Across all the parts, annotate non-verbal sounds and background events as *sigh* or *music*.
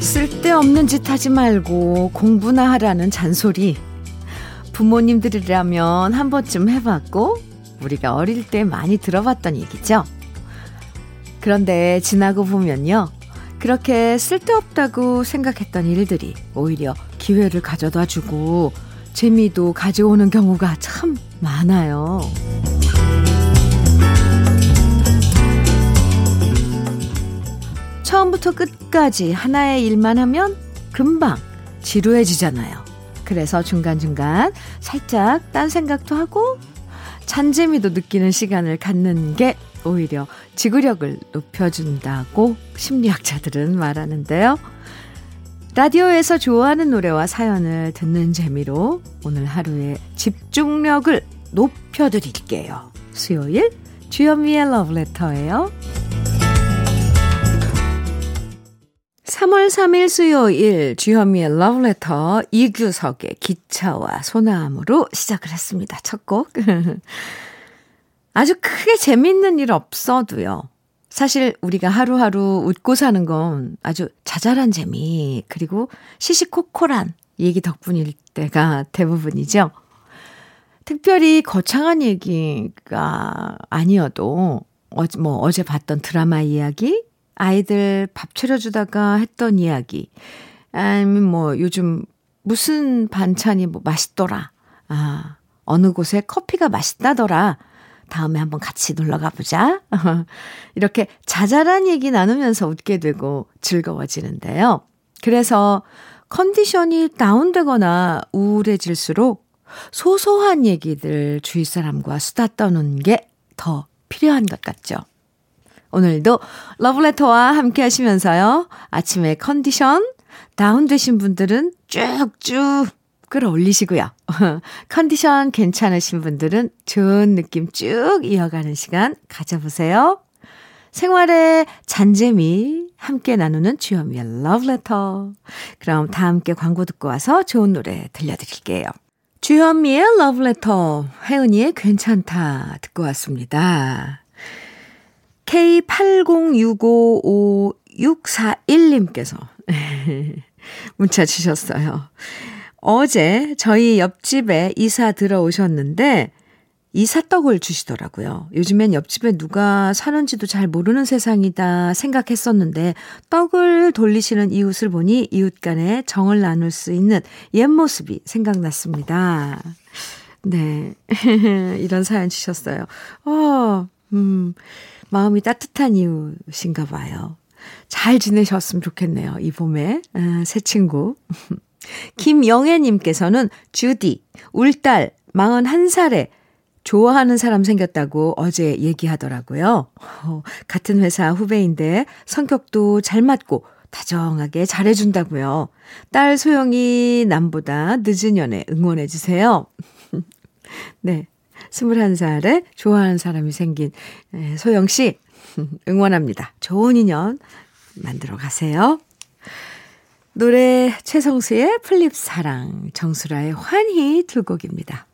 쓸데없는 짓 하지 말고 공부나 하라는 잔소리. 부모님들이라면 한 번쯤 해봤고, 우리가 어릴 때 많이 들어봤던 얘기죠. 그런데 지나고 보면요. 그렇게 쓸데없다고 생각했던 일들이 오히려 기회를 가져다 주고 재미도 가져오는 경우가 참 많아요. 처음부터 끝까지 하나의 일만 하면 금방 지루해지잖아요. 그래서 중간중간 살짝 딴 생각도 하고 잔재미도 느끼는 시간을 갖는 게 오히려 지구력을 높여준다고 심리학자들은 말하는데요. 라디오에서 좋아하는 노래와 사연을 듣는 재미로 오늘 하루의 집중력을 높여드릴게요. 수요일 주현미의 러브레터예요. 3월 3일 수요일 주현미의 러브레터 이규석의 기차와 소나무로 시작을 했습니다. 첫 곡. *laughs* 아주 크게 재밌는 일 없어도요. 사실 우리가 하루하루 웃고 사는 건 아주 자잘한 재미, 그리고 시시콜콜한 얘기 덕분일 때가 대부분이죠. 특별히 거창한 얘기가 아니어도, 어제, 뭐, 어제 봤던 드라마 이야기, 아이들 밥 차려주다가 했던 이야기, 아니면 뭐, 요즘 무슨 반찬이 뭐 맛있더라. 아, 어느 곳에 커피가 맛있다더라. 다음에 한번 같이 놀러 가보자. *laughs* 이렇게 자잘한 얘기 나누면서 웃게 되고 즐거워지는데요. 그래서 컨디션이 다운되거나 우울해질수록 소소한 얘기들 주위 사람과 수다 떠는 게 더 필요한 것 같죠. 오늘도 러브레터와 함께 하시면서요. 아침에 컨디션 다운되신 분들은 쭉쭉 끌어올리시고요. *laughs* 컨디션 괜찮으신 분들은 좋은 느낌 쭉 이어가는 시간 가져보세요. 생활의 잔재미 함께 나누는 주현미의 러브레터. 그럼 다 함께 광고 듣고 와서 좋은 노래 들려드릴게요. 주현미의 러브레터, 혜은이의 괜찮다 듣고 왔습니다. K80655641님께서 *laughs* 문자 주셨어요. 어제 저희 옆집에 이사 들어오셨는데 이사떡을 주시더라고요. 요즘엔 옆집에 누가 사는지도 잘 모르는 세상이다 생각했었는데 떡을 돌리시는 이웃을 보니 이웃 간에 정을 나눌 수 있는 옛 모습이 생각났습니다. 네. *laughs* 이런 사연 주셨어요. 어, 음, 마음이 따뜻한 이웃인가 봐요. 잘 지내셨으면 좋겠네요. 이 봄에. 아, 새 친구. *laughs* 김영애님께서는 주디, 울딸 41살에 좋아하는 사람 생겼다고 어제 얘기하더라고요. 어, 같은 회사 후배인데 성격도 잘 맞고 다정하게 잘해준다고요. 딸 소영이 남보다 늦은 연애 응원해주세요. *laughs* 네. 21살에 좋아하는 사람이 생긴 소영 씨 *laughs* 응원합니다. 좋은 인연 만들어 가세요. 노래 최성수의 풀잎 사랑, 정수라의 환희 두 곡입니다.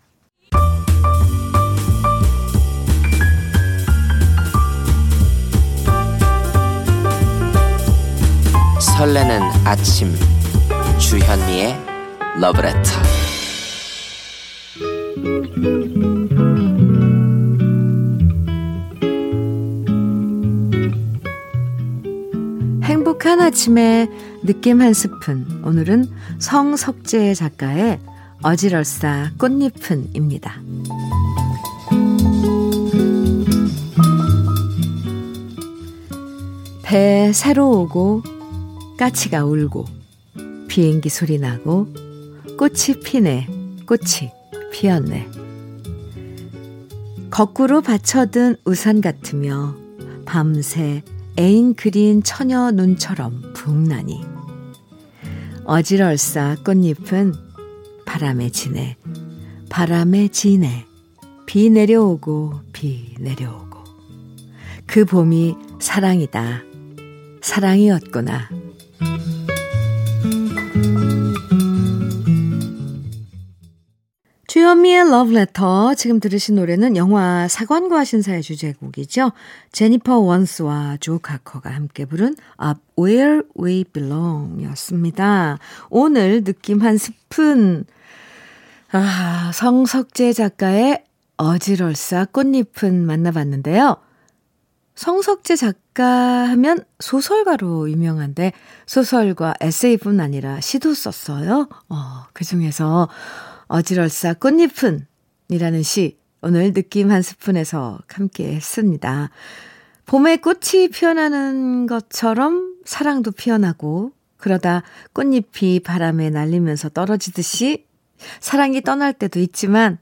설레는 아침 주현미의 러브레터 행복한 아침에 느낌 한 스푼. 오늘은 성석재 작가의 어지럴싸 꽃잎은입니다. 배 새로 오고 까치가 울고 비행기 소리 나고 꽃이 피네 꽃이 피었네 거꾸로 받쳐든 우산 같으며 밤새 애인 그린 처녀 눈처럼 붕나니 어지럴싸 꽃잎은 바람에 지네 바람에 지네 비 내려오고 비 내려오고 그 봄이 사랑이다. 사랑이었구나. 주현미의 러브레터 지금 들으신 노래는 영화 사관과 신사의 주제곡이죠. 제니퍼 원스와 조 카커가 함께 부른 Up Where We Belong 였습니다. 오늘 느낌 한 스푼 아, 성석재 작가의 어지럴싸 꽃잎은 만나봤는데요. 성석재 작가 하면 소설가로 유명한데 소설과 에세이뿐 아니라 시도 썼어요. 어, 그 중에서 어지럴싸 꽃잎은 이라는 시 오늘 느낌 한 스푼에서 함께 했습니다. 봄에 꽃이 피어나는 것처럼 사랑도 피어나고 그러다 꽃잎이 바람에 날리면서 떨어지듯이 사랑이 떠날 때도 있지만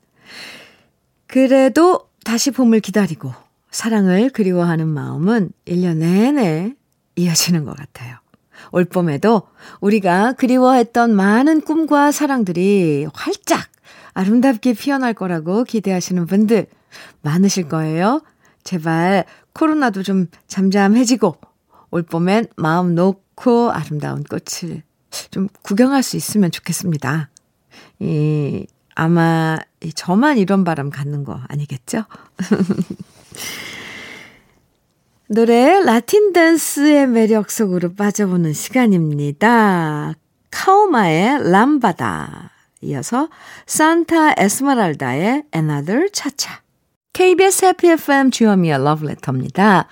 그래도 다시 봄을 기다리고 사랑을 그리워하는 마음은 1년 내내 이어지는 것 같아요. 올 봄에도 우리가 그리워했던 많은 꿈과 사랑들이 활짝 아름답게 피어날 거라고 기대하시는 분들 많으실 거예요. 제발 코로나도 좀 잠잠해지고 올 봄엔 마음 놓고 아름다운 꽃을 좀 구경할 수 있으면 좋겠습니다. 이, 아마 저만 이런 바람 갖는 거 아니겠죠? *laughs* 노래 라틴 댄스의 매력 속으로 빠져보는 시간입니다. 카오마의 람바다 이어서 산타 에스메랄다의 Another 차차 KBS 해피 FM 주현미의 러브레터입니다.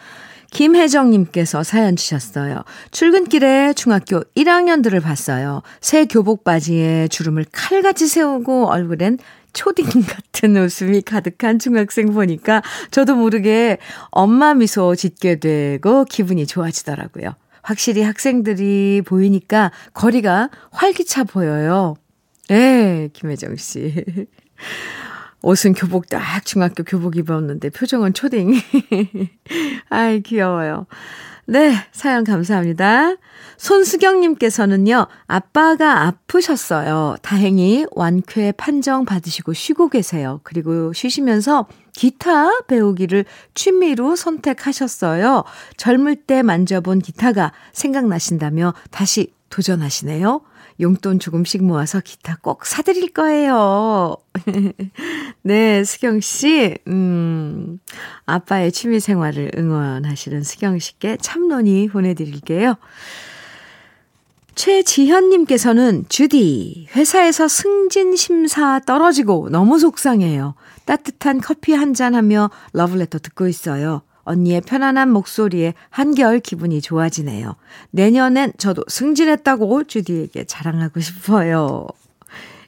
김혜정님께서 사연 주셨어요. 출근길에 중학교 1학년들을 봤어요. 새 교복 바지에 주름을 칼같이 세우고 얼굴엔 초딩 *laughs* 같은 웃음이 가득한 중학생 보니까 저도 모르게 엄마 미소 짓게 되고 기분이 좋아지더라고요. 확실히 학생들이 보이니까 거리가 활기차 보여요. 네, 김혜정 씨. *laughs* 옷은 교복 딱 중학교 교복 입었는데 표정은 초딩. *laughs* 아이, 귀여워요. 네, 사연 감사합니다. 손수경님께서는요, 아빠가 아프셨어요. 다행히 완쾌 판정 받으시고 쉬고 계세요. 그리고 쉬시면서 기타 배우기를 취미로 선택하셨어요. 젊을 때 만져본 기타가 생각나신다며 다시 도전하시네요. 용돈 조금씩 모아서 기타 꼭 사드릴 거예요. *laughs* 네, 수경 씨, 음, 아빠의 취미 생활을 응원하시는 수경 씨께 참론이 보내드릴게요. 최지현님께서는 주디, 회사에서 승진 심사 떨어지고 너무 속상해요. 따뜻한 커피 한 잔 하며 러브레터 듣고 있어요. 언니의 편안한 목소리에 한결 기분이 좋아지네요. 내년엔 저도 승진했다고 주디에게 자랑하고 싶어요.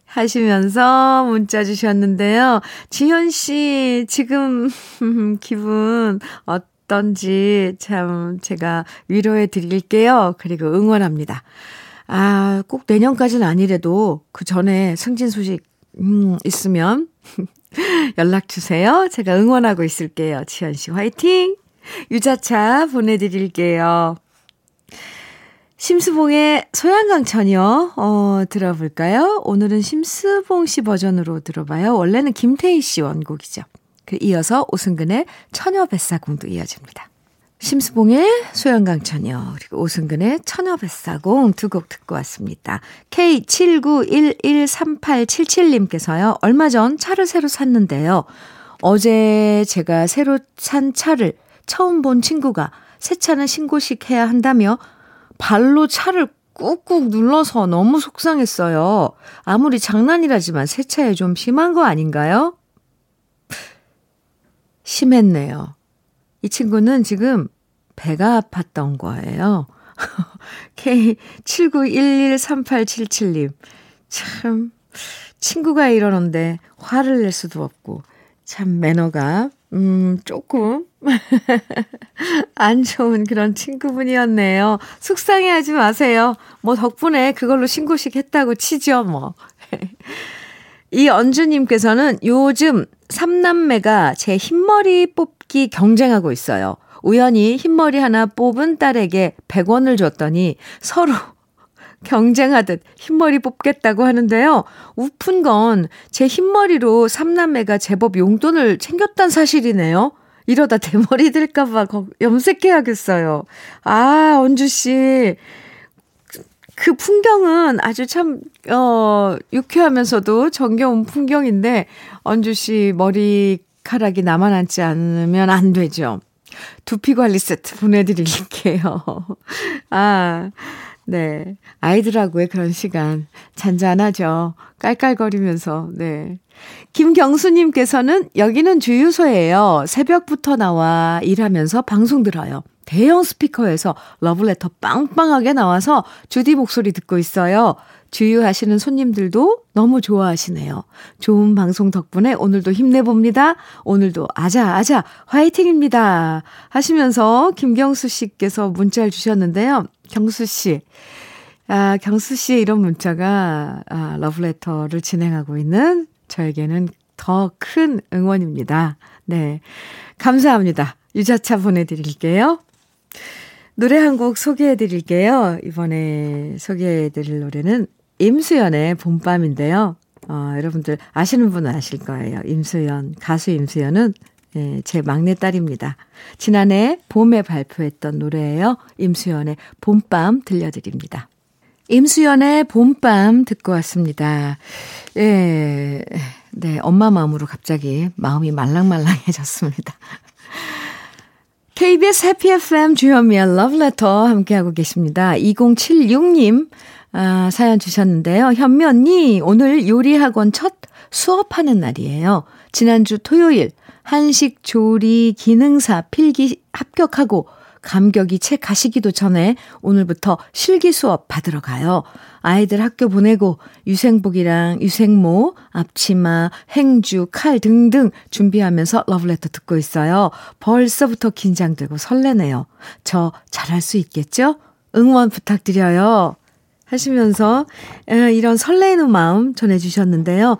하시면서 문자 주셨는데요. 지현 씨, 지금 *laughs* 기분 어떤지 참 제가 위로해 드릴게요. 그리고 응원합니다. 아, 꼭 내년까지는 아니래도 그 전에 승진 소식, 음, 있으면 *laughs* 연락 주세요. 제가 응원하고 있을게요. 지현 씨 화이팅! 유자차 보내드릴게요. 심수봉의 소양강천이요. 어, 들어볼까요? 오늘은 심수봉 씨 버전으로 들어봐요. 원래는 김태희 씨 원곡이죠. 그 이어서 오승근의 처녀 뱃사공도 이어집니다. 심수봉의 소양강천이요. 그리고 오승근의 처녀뱃사공 두 곡 듣고 왔습니다. K79113877님께서요. 얼마 전 차를 새로 샀는데요. 어제 제가 새로 산 차를 처음 본 친구가 새 차는 신고식 해야 한다며 발로 차를 꾹꾹 눌러서 너무 속상했어요. 아무리 장난이라지만 새 차에 좀 심한 거 아닌가요? 심했네요. 이 친구는 지금 배가 아팠던 거예요. *laughs* K79113877님. 참, 친구가 이러는데 화를 낼 수도 없고, 참 매너가, 음, 조금, *laughs* 안 좋은 그런 친구분이었네요. 속상해 하지 마세요. 뭐 덕분에 그걸로 신고식 했다고 치죠, 뭐. *laughs* 이 언주님께서는 요즘 삼남매가 제 흰머리 뽑 기 경쟁하고 있어요. 우연히 흰머리 하나 뽑은 딸에게 100원을 줬더니 서로 *laughs* 경쟁하듯 흰머리 뽑겠다고 하는데요. 우픈 건 제 흰머리로 삼남매가 제법 용돈을 챙겼단 사실이네요. 이러다 대머리 될까봐 염색해야겠어요. 아, 언주씨. 그 풍경은 아주 참, 어, 유쾌하면서도 정겨운 풍경인데, 언주씨 머리 카락이 남아남지 않으면 안 되죠. 두피 관리 세트 보내드릴게요. *laughs* 아, 네. 아이들하고의 그런 시간 잔잔하죠. 깔깔거리면서, 네. 김경수님께서는 여기는 주유소예요. 새벽부터 나와 일하면서 방송 들어요. 대형 스피커에서 러블레터 빵빵하게 나와서 주디 목소리 듣고 있어요. 주유하시는 손님들도 너무 좋아하시네요. 좋은 방송 덕분에 오늘도 힘내봅니다. 오늘도 아자, 아자, 화이팅입니다. 하시면서 김경수 씨께서 문자를 주셨는데요. 경수 씨. 아, 경수 씨의 이런 문자가, 아, 러브레터를 진행하고 있는 저에게는 더 큰 응원입니다. 네. 감사합니다. 유자차 보내드릴게요. 노래 한 곡 소개해 드릴게요. 이번에 소개해 드릴 노래는 임수연의 봄밤인데요. 어, 여러분들 아시는 분은 아실 거예요. 임수연, 가수 임수연은 예, 제 막내딸입니다. 지난해 봄에 발표했던 노래예요. 임수연의 봄밤 들려드립니다. 임수연의 봄밤 듣고 왔습니다. 예, 네, 엄마 마음으로 갑자기 마음이 말랑말랑해졌습니다. *laughs* KBS 해피 FM 주현미의 러브레터 함께하고 계십니다. 2076님 아, 사연 주셨는데요. 현미 언니, 오늘 요리학원 첫 수업하는 날이에요. 지난주 토요일 한식 조리 기능사 필기 합격하고 감격이 채 가시기도 전에 오늘부터 실기 수업 받으러 가요. 아이들 학교 보내고 유생복이랑 유생모, 앞치마, 행주, 칼 등등 준비하면서 러브레터 듣고 있어요. 벌써부터 긴장되고 설레네요. 저 잘할 수 있겠죠? 응원 부탁드려요. 하시면서 이런 설레는 마음 전해주셨는데요.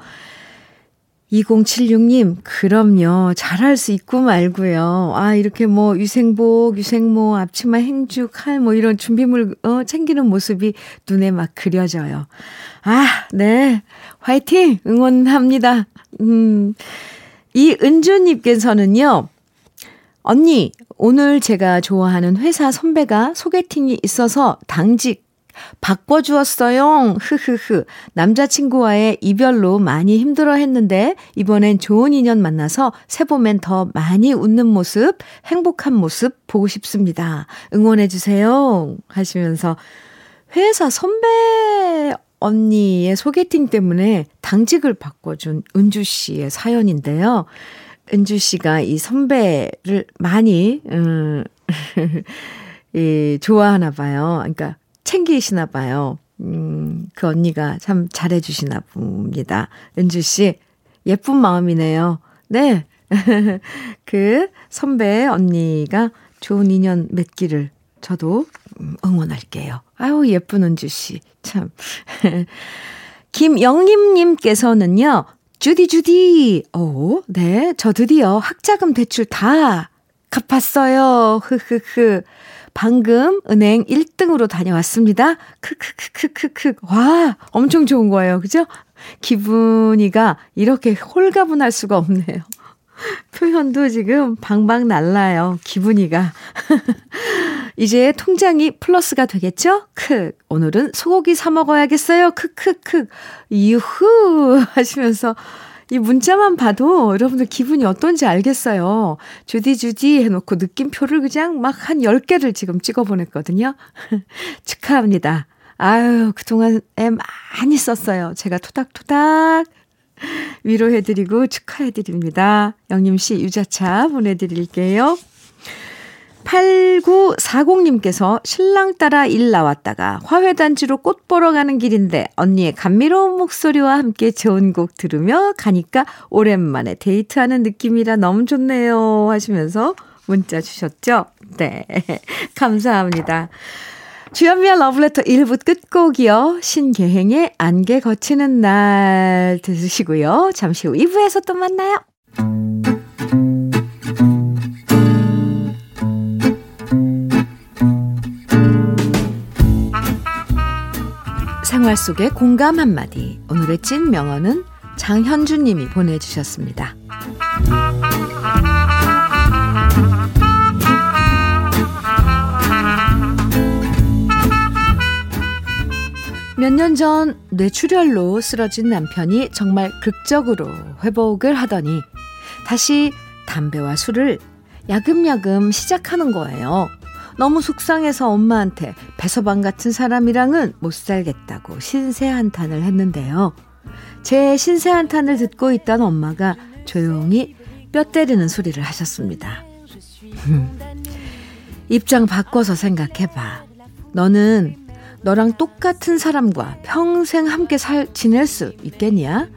2076님, 그럼요. 잘할 수 있고 말고요. 아, 이렇게 뭐 유생복, 유생모, 앞치마, 행주, 칼, 뭐 이런 준비물, 어, 챙기는 모습이 눈에 막 그려져요. 아, 네. 화이팅! 응원합니다. 음, 이 은주님께서는요, 언니, 오늘 제가 좋아하는 회사 선배가 소개팅이 있어서 당직 바꿔주었어요. 흐흐흐. 남자친구와의 이별로 많이 힘들어 했는데, 이번엔 좋은 인연 만나서 새봄엔 더 많이 웃는 모습, 행복한 모습 보고 싶습니다. 응원해주세요. 하시면서, 회사 선배 언니의 소개팅 때문에 당직을 바꿔준 은주 씨의 사연인데요. 은주 씨가 이 선배를 많이, 음, *laughs* 이, 좋아하나 봐요. 그러니까 챙기시나 봐요. 음, 그 언니가 참 잘해주시나 봅니다. 은주 씨, 예쁜 마음이네요. 네. *laughs* 그 선배 언니가 좋은 인연 맺기를 저도 음, 응원할게요. 아유, 예쁜 은주 씨. 참. *laughs* 김영림님께서는요, 주디, 주디. 오, 네. 저 드디어 학자금 대출 다 갚았어요. 흐흐흐. 방금 은행 1등으로 다녀왔습니다. 크크크크크크. 와, 엄청 좋은 거예요. 그죠? 기분이가 이렇게 홀가분할 수가 없네요. *laughs* 표현도 지금 방방 날라요. 기분이가. *laughs* 이제 통장이 플러스가 되겠죠? 크. 오늘은 소고기 사 먹어야겠어요. 크크크. 유후 *laughs* 하시면서 이 문자만 봐도 여러분들 기분이 어떤지 알겠어요. 주디 주디 해놓고 느낌표를 그냥 막 한 10개를 지금 찍어 보냈거든요. *laughs* 축하합니다. 아유, 그동안에 많이 썼어요. 제가 토닥토닥 위로해드리고 축하해드립니다. 영림씨 유자차 보내드릴게요. 8940님께서 신랑 따라 일 나왔다가 화훼단지로 꽃 보러 가는 길인데 언니의 감미로운 목소리와 함께 좋은 곡 들으며 가니까 오랜만에 데이트하는 느낌이라 너무 좋네요 하시면서 문자 주셨죠? 네. *laughs* 감사합니다. 주연미의 러브레터 1부 끝곡이요. 신계행의 안개 거치는 날 들으시고요. 잠시 후 2부에서 또 만나요. 생활 속의 공감 한마디. 오늘의 찐 명언은 장현준 님이 보내주셨습니다. 몇 년 전 뇌출혈로 쓰러진 남편이 정말 극적으로 회복을 하더니 다시 담배와 술을 야금야금 시작하는 거예요. 너무 속상해서 엄마한테 배서방 같은 사람이랑은 못 살겠다고 신세 한탄을 했는데요. 제 신세 한탄을 듣고 있던 엄마가 조용히 뼈 때리는 소리를 하셨습니다. *laughs* 입장 바꿔서 생각해봐. 너는 너랑 똑같은 사람과 평생 함께 살, 지낼 수 있겠냐?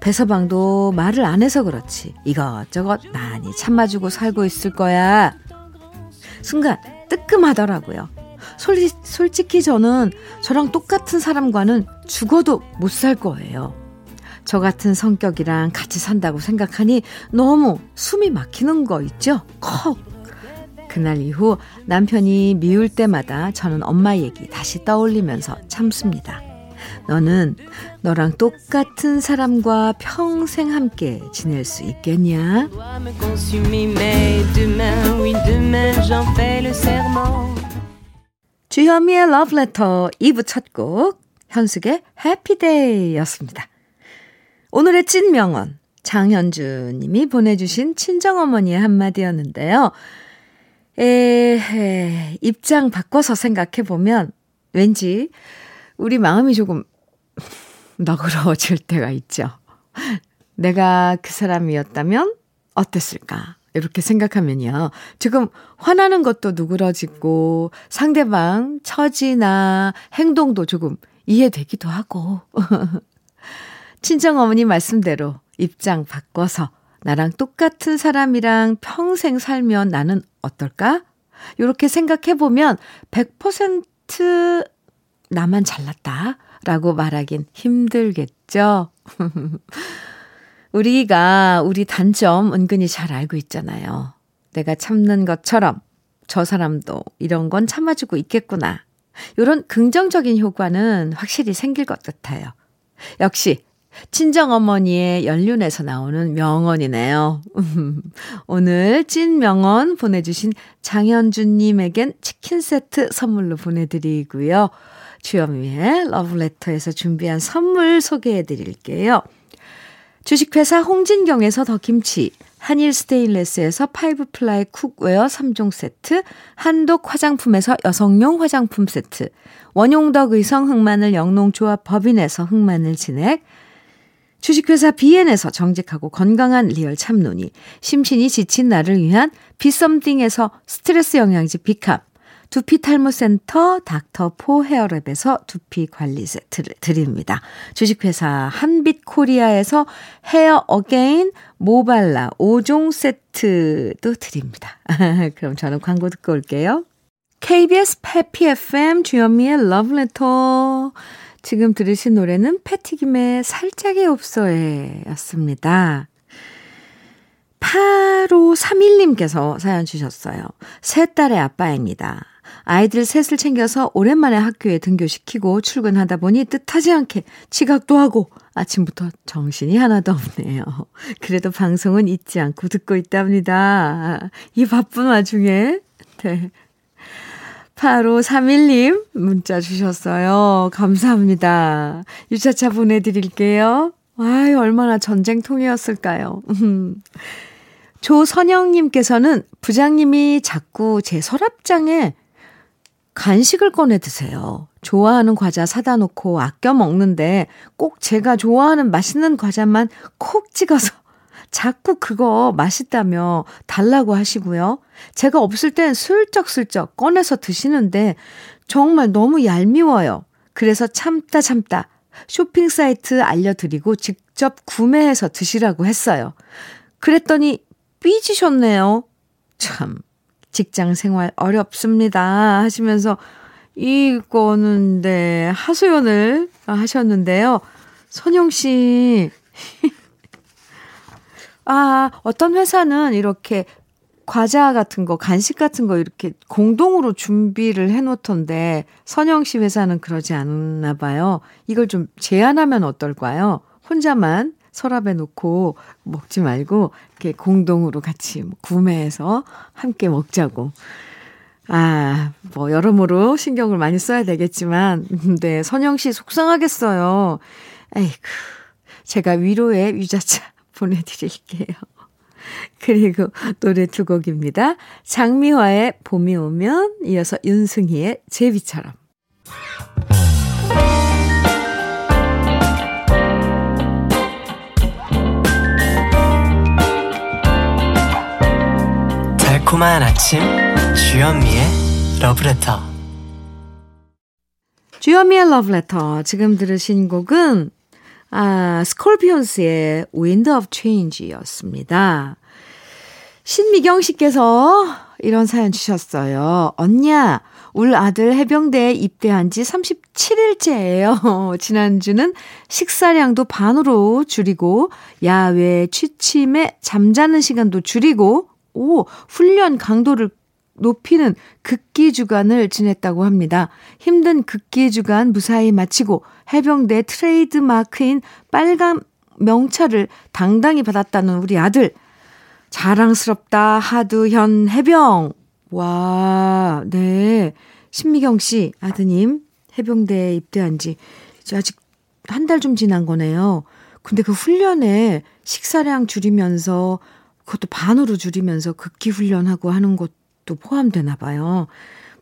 배서방도 말을 안 해서 그렇지. 이것저것 많이 참아주고 살고 있을 거야. 순간 뜨끔하더라고요. 솔, 솔직히 저는 저랑 똑같은 사람과는 죽어도 못 살 거예요. 저 같은 성격이랑 같이 산다고 생각하니 너무 숨이 막히는 거 있죠? 컥! 그날 이후 남편이 미울 때마다 저는 엄마 얘기 다시 떠올리면서 참습니다. 너는 너랑 똑같은 사람과 평생 함께 지낼 수 있겠냐? 주현미의 러브레터 2부 첫 곡, 현숙의 해피데이였습니다. 오늘의 찐 명언, 장현주 님이 보내주신 친정어머니의 한마디였는데요. 에, 입장 바꿔서 생각해보면 왠지 우리 마음이 조금 너그러워질 때가 있죠. 내가 그 사람이었다면 어땠을까? 이렇게 생각하면요. 지금 화나는 것도 누그러지고 상대방 처지나 행동도 조금 이해되기도 하고. *laughs* 친정 어머니 말씀대로 입장 바꿔서 나랑 똑같은 사람이랑 평생 살면 나는 어떨까? 이렇게 생각해 보면 100% 나만 잘났다. 라고 말하긴 힘들겠죠? *laughs* 우리가 우리 단점 은근히 잘 알고 있잖아요. 내가 참는 것처럼 저 사람도 이런 건 참아주고 있겠구나. 이런 긍정적인 효과는 확실히 생길 것 같아요. 역시 친정어머니의 연륜에서 나오는 명언이네요. *laughs* 오늘 찐 명언 보내주신 장현주님에겐 치킨 세트 선물로 보내드리고요. 주현미의 러브레터에서 준비한 선물 소개해 드릴게요. 주식회사 홍진경에서 더김치, 한일 스테인레스에서 five ply cookware 3종 세트, 한독 화장품에서 여성용 화장품 세트, 원용덕 의성 흑마늘 영농조합 법인에서 흑마늘 진액, 주식회사 비엔에서 정직하고 건강한 리얼 참노니, 심신이 지친 나를 위한 비썸띵에서 스트레스 영양제 비캅, 두피 탈모 센터 닥터 포 헤어랩에서 두피 관리 세트를 드립니다. 주식회사 한빛 코리아에서 헤어 어게인 모발라 5종 세트도 드립니다. *laughs* 그럼 저는 광고 듣고 올게요. KBS 해피 FM 주현미의 러브레터 지금 들으신 노래는 패티김의 살짝의 없어에 였습니다. 8531님께서 사연 주셨어요. 세 딸의 아빠입니다. 아이들 셋을 챙겨서 오랜만에 학교에 등교시키고 출근하다 보니 뜻하지 않게 지각도 하고 아침부터 정신이 하나도 없네요. 그래도 방송은 잊지 않고 듣고 있답니다. 이 바쁜 와중에. 네. 8531님 문자 주셨어요. 감사합니다. 유차차 보내드릴게요. 아유, 얼마나 전쟁통이었을까요. *laughs* 조선영님께서는 부장님이 자꾸 제 서랍장에 간식을 꺼내 드세요. 좋아하는 과자 사다 놓고 아껴 먹는데 꼭 제가 좋아하는 맛있는 과자만 콕 찍어서 *laughs* 자꾸 그거 맛있다며 달라고 하시고요. 제가 없을 땐 슬쩍슬쩍 꺼내서 드시는데 정말 너무 얄미워요. 그래서 참다 참다 쇼핑 사이트 알려드리고 직접 구매해서 드시라고 했어요. 그랬더니 삐지셨네요. 참, 직장 생활 어렵습니다. 하시면서 이거는 네, 하소연을 하셨는데요. 선영 씨. *laughs* 아, 어떤 회사는 이렇게 과자 같은 거, 간식 같은 거 이렇게 공동으로 준비를 해 놓던데 선영 씨 회사는 그러지 않나 봐요. 이걸 좀 제안하면 어떨까요? 혼자만 서랍에 놓고 먹지 말고 이렇게 공동으로 같이 뭐 구매해서 함께 먹자고. 아, 뭐, 여러모로 신경을 많이 써야 되겠지만, 네, 선영 씨 속상하겠어요. 에이구, 제가 위로의 유자차 *laughs* 보내 드릴게요. 그리고 노래 두 곡입니다. 장미화의 봄이 오면, 이어서 윤승희의 제비처럼. 달콤한 아침 주현미의 러브레터 주현미의 러브레터 지금 들으신 곡은 아, 스콜피온스의 Wind of Change였습니다. 신미경 씨께서 이런 사연 주셨어요. 언냐, 울 아들 해병대에 입대한 지 37일째예요. *laughs* 지난주는 식사량도 반으로 줄이고 야외 취침에 잠자는 시간도 줄이고 오, 훈련 강도를 높이는 극기 주간을 지냈다고 합니다. 힘든 극기 주간 무사히 마치고 해병대 트레이드 마크인 빨간 명찰을 당당히 받았다는 우리 아들. 자랑스럽다 하두현 해병. 와, 네. 신미경 씨 아드님 해병대에 입대한 지 아직 한 달 좀 지난 거네요. 근데 그 훈련에 식사량 줄이면서 그것도 반으로 줄이면서 극기 훈련하고 하는 것도 포함되나 봐요.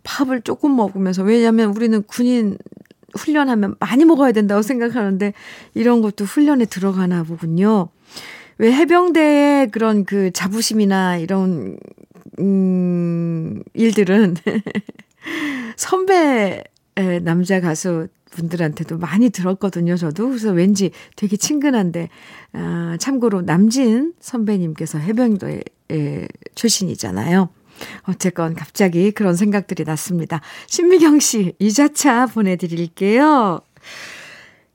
밥을 조금 먹으면서 왜냐하면 우리는 군인 훈련하면 많이 먹어야 된다고 생각하는데 이런 것도 훈련에 들어가나 보군요. 왜 해병대의 그런 그 자부심이나 이런 음 일들은 *laughs* 선배 남자 가수 분들한테도 많이 들었거든요, 저도. 그래서 왠지 되게 친근한데, 아, 참고로 남진 선배님께서 해병대 출신이잖아요. 어쨌건 갑자기 그런 생각들이 났습니다. 신미경 씨, 유자차 보내드릴게요.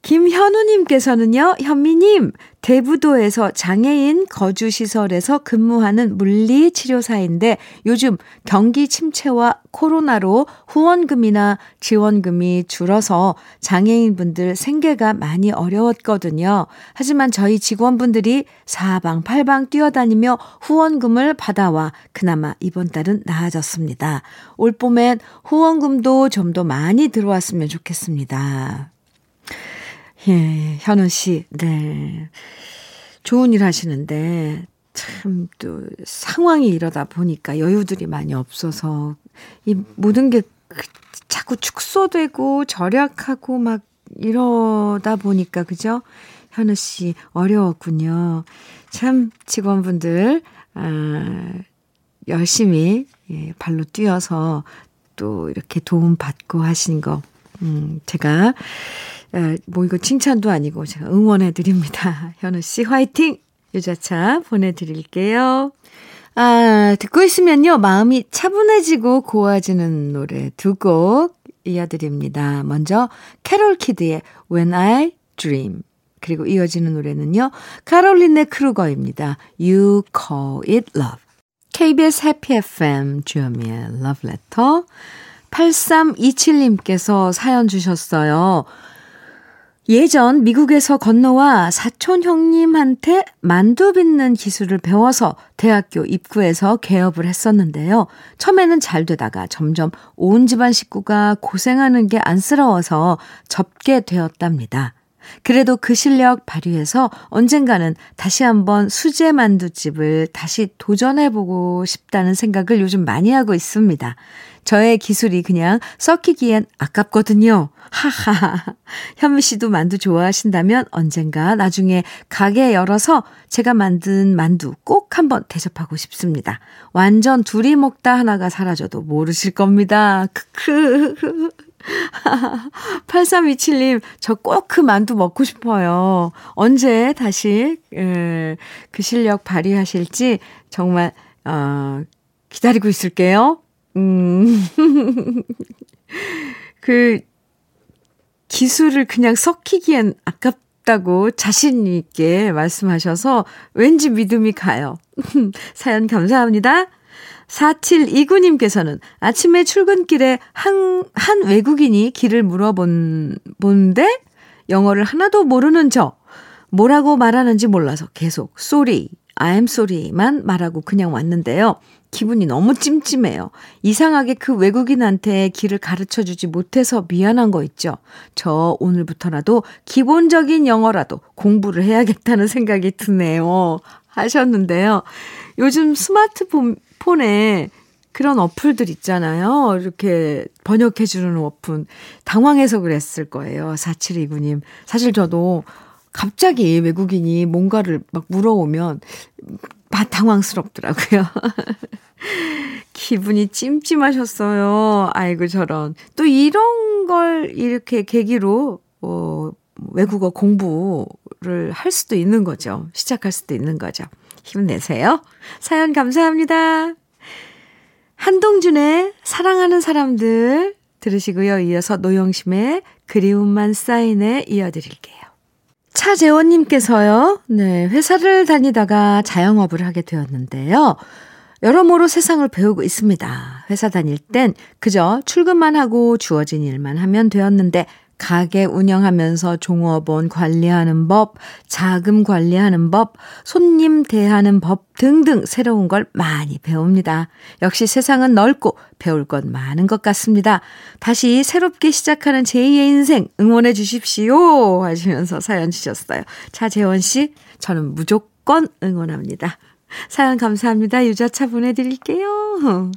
김현우님께서는요, 현미님, 대부도에서 장애인 거주시설에서 근무하는 물리치료사인데 요즘 경기 침체와 코로나로 후원금이나 지원금이 줄어서 장애인분들 생계가 많이 어려웠거든요. 하지만 저희 직원분들이 사방팔방 뛰어다니며 후원금을 받아와 그나마 이번 달은 나아졌습니다. 올 봄엔 후원금도 좀 더 많이 들어왔으면 좋겠습니다. 예, 현우 씨, 네. 좋은 일 하시는데, 참, 또, 상황이 이러다 보니까 여유들이 많이 없어서, 이 모든 게 자꾸 축소되고 절약하고 막 이러다 보니까, 그죠? 현우 씨, 어려웠군요. 참, 직원분들, 아, 열심히, 예, 발로 뛰어서 또 이렇게 도움 받고 하신 거, 음, 제가, 뭐 이거 칭찬도 아니고 제가 응원해 드립니다. *laughs* 현우 씨 화이팅! 유자차 보내드릴게요. 아, 듣고 있으면요. 마음이 차분해지고 고와지는 노래 두 곡 이어드립니다. 먼저 캐롤 키드의 When I Dream 그리고 이어지는 노래는요. 카롤린네 크루거입니다. You Call It Love KBS 해피 FM 주현미의 Love Letter 8327님께서 사연 주셨어요. 예전 미국에서 건너와 사촌 형님한테 만두 빚는 기술을 배워서 대학교 입구에서 개업을 했었는데요. 처음에는 잘 되다가 점점 온 집안 식구가 고생하는 게 안쓰러워서 접게 되었답니다. 그래도 그 실력 발휘해서 언젠가는 다시 한번 수제 만두집을 다시 도전해보고 싶다는 생각을 요즘 많이 하고 있습니다. 저의 기술이 그냥 썩히기엔 아깝거든요. 하하. *laughs* 현미 씨도 만두 좋아하신다면 언젠가 나중에 가게 열어서 제가 만든 만두 꼭 한번 대접하고 싶습니다. 완전 둘이 먹다 하나가 사라져도 모르실 겁니다. 크크. *laughs* 8327님, 저 꼭 그 만두 먹고 싶어요. 언제 다시, 에, 그 실력 발휘하실지 정말, 어, 기다리고 있을게요. 음. *laughs* 그, 기술을 그냥 섞이기엔 아깝다고 자신 있게 말씀하셔서 왠지 믿음이 가요. *laughs* 사연 감사합니다. 4729님께서는 아침에 출근길에 한, 한 외국인이 길을 물어본, 본데 영어를 하나도 모르는 저. 뭐라고 말하는지 몰라서 계속 sorry, I'm sorry만 말하고 그냥 왔는데요. 기분이 너무 찜찜해요. 이상하게 그 외국인한테 길을 가르쳐 주지 못해서 미안한 거 있죠. 저 오늘부터라도 기본적인 영어라도 공부를 해야겠다는 생각이 드네요. 하셨는데요. 요즘 스마트폰에 그런 어플들 있잖아요. 이렇게 번역해주는 어플. 당황해서 그랬을 거예요. 4729님. 사실 저도 갑자기 외국인이 뭔가를 막 물어오면 막 당황스럽더라고요. *laughs* *laughs* 기분이 찜찜하셨어요. 아이고, 저런. 또 이런 걸 이렇게 계기로, 어, 외국어 공부를 할 수도 있는 거죠. 시작할 수도 있는 거죠. 힘내세요. 사연 감사합니다. 한동준의 사랑하는 사람들 들으시고요. 이어서 노영심의 그리움만 쌓인에 이어드릴게요. 차재원님께서요, 네, 회사를 다니다가 자영업을 하게 되었는데요. 여러모로 세상을 배우고 있습니다. 회사 다닐 땐 그저 출근만 하고 주어진 일만 하면 되었는데 가게 운영하면서 종업원 관리하는 법, 자금 관리하는 법, 손님 대하는 법 등등 새로운 걸 많이 배웁니다. 역시 세상은 넓고 배울 것 많은 것 같습니다. 다시 새롭게 시작하는 제2의 인생 응원해 주십시오. 하시면서 사연 주셨어요. 차재원 씨, 저는 무조건 응원합니다. 사연 감사합니다. 유자차 보내드릴게요.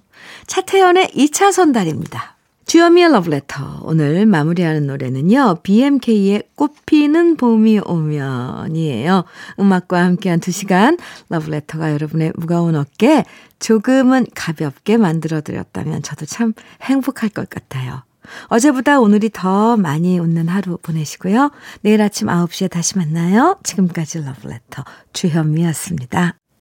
차태현의 2차 선달입니다. 주여미의 러브레터. 오늘 마무리하는 노래는요. BMK의 꽃피는 봄이 오면이에요. 음악과 함께한 두 시간 러브레터가 여러분의 무거운 어깨 조금은 가볍게 만들어드렸다면 저도 참 행복할 것 같아요. 어제보다 오늘이 더 많이 웃는 하루 보내시고요. 내일 아침 9시에 다시 만나요. 지금까지 러브레터 주현미였습니다.